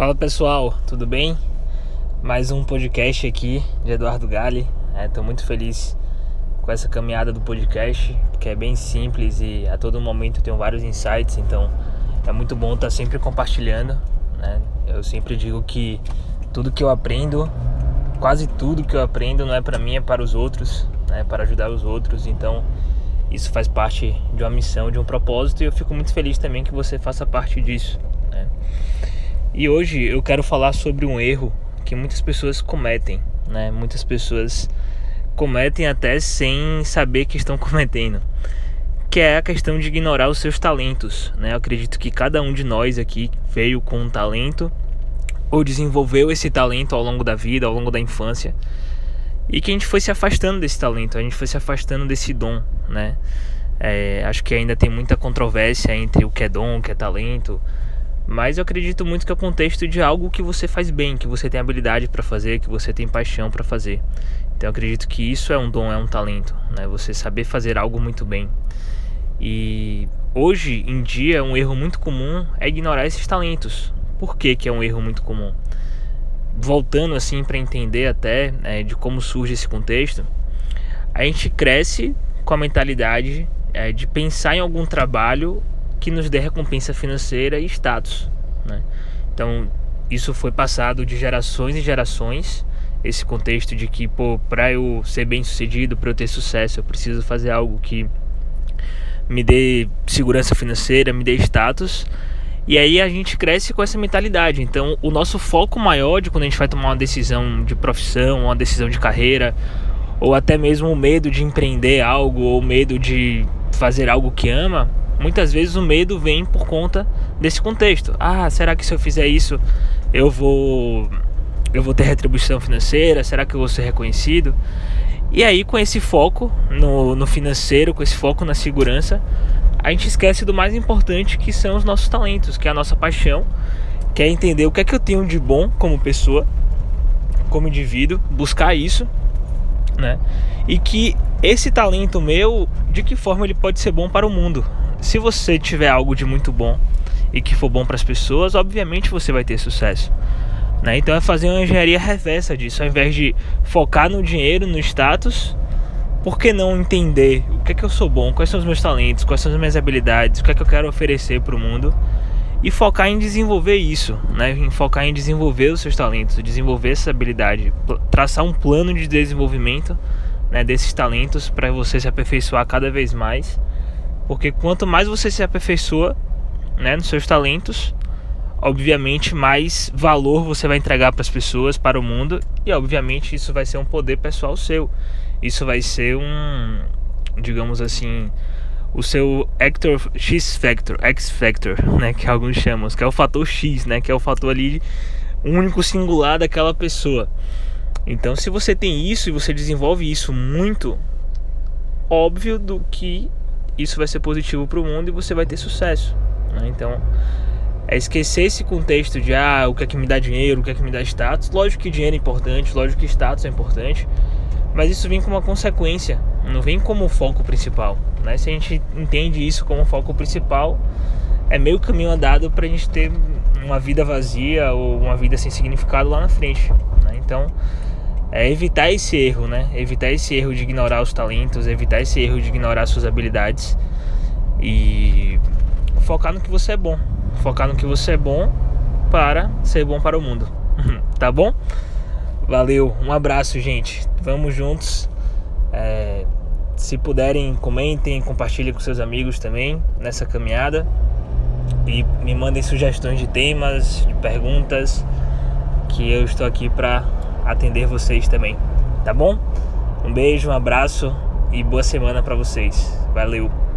Fala pessoal, tudo bem? Mais um podcast aqui de Eduardo Gali. Estou é, muito feliz com essa caminhada do podcast, que é bem simples e a todo momento tenho vários insights, então é muito bom estar sempre compartilhando. Né? Eu sempre digo que tudo que eu aprendo, quase tudo que eu aprendo não é para mim, é para os outros, né? para ajudar os outros. Então isso faz parte de uma missão, de um propósito e eu fico muito feliz também que você faça parte disso. Né? E hoje eu quero falar sobre um erro que muitas pessoas cometem, né? Muitas pessoas cometem até sem saber que estão cometendo, que é a questão de ignorar os seus talentos, né? Eu acredito que cada um de nós aqui veio com um talento ou desenvolveu esse talento ao longo da vida, ao longo da infância, e que a gente foi se afastando desse talento, a gente foi se afastando desse dom, né? É, acho que ainda tem muita controvérsia entre o que é dom, o que é talento, mas eu acredito muito que é o contexto de algo que você faz bem, que você tem habilidade para fazer, que você tem paixão para fazer. Então eu acredito que isso é um dom, é um talento, né? Você saber fazer algo muito bem. E hoje em dia um erro muito comum é ignorar esses talentos. Por que, que é um erro muito comum? Voltando assim para entender até é, de como surge esse contexto, a gente cresce com a mentalidade é, de pensar em algum trabalho que nos dê recompensa financeira e status. Né? Então, isso foi passado de gerações e gerações. Esse contexto de que, pô, para eu ser bem sucedido, para eu ter sucesso, eu preciso fazer algo que me dê segurança financeira, me dê status. E aí a gente cresce com essa mentalidade. Então, o nosso foco maior de quando a gente vai tomar uma decisão de profissão, uma decisão de carreira, ou até mesmo o medo de empreender algo, ou medo de fazer algo que ama, muitas vezes o medo vem por conta desse contexto. Ah, será que se eu fizer isso eu vou eu vou ter retribuição financeira? Será que eu vou ser reconhecido? E aí com esse foco no, no financeiro, com esse foco na segurança, a gente esquece do mais importante que são os nossos talentos, que é a nossa paixão, que é entender o que é que eu tenho de bom como pessoa, como indivíduo, buscar isso, né? E que esse talento meu, de que forma ele pode ser bom para o mundo, se você tiver algo de muito bom e que for bom para as pessoas, obviamente você vai ter sucesso. Né? Então é fazer uma engenharia reversa disso, ao invés de focar no dinheiro, no status, por que não entender o que é que eu sou bom, quais são os meus talentos, quais são as minhas habilidades, o que é que eu quero oferecer para o mundo e focar em desenvolver isso, né? Em focar em desenvolver os seus talentos, desenvolver essa habilidade, traçar um plano de desenvolvimento né, desses talentos para você se aperfeiçoar cada vez mais porque quanto mais você se aperfeiçoa né, nos seus talentos, obviamente mais valor você vai entregar para as pessoas, para o mundo, e obviamente isso vai ser um poder pessoal seu. Isso vai ser um, digamos assim, o seu Actor X Factor, X Factor, né, que alguns chamam, que é o fator X, né, que é o fator ali único singular daquela pessoa. Então, se você tem isso e você desenvolve isso muito, óbvio do que isso vai ser positivo para o mundo e você vai ter sucesso. Né? Então, é esquecer esse contexto de ah, o que é que me dá dinheiro, o que é que me dá status. Lógico que dinheiro é importante, lógico que status é importante, mas isso vem como uma consequência, não vem como foco principal. Né? Se a gente entende isso como foco principal, é meio caminho andado para a gente ter uma vida vazia ou uma vida sem significado lá na frente. Né? Então, é evitar esse erro, né? Evitar esse erro de ignorar os talentos, evitar esse erro de ignorar suas habilidades e focar no que você é bom. Focar no que você é bom para ser bom para o mundo. tá bom? Valeu, um abraço, gente. Vamos juntos. É, se puderem, comentem, compartilhem com seus amigos também nessa caminhada. E me mandem sugestões de temas, de perguntas, que eu estou aqui para atender vocês também, tá bom? Um beijo, um abraço e boa semana para vocês. Valeu.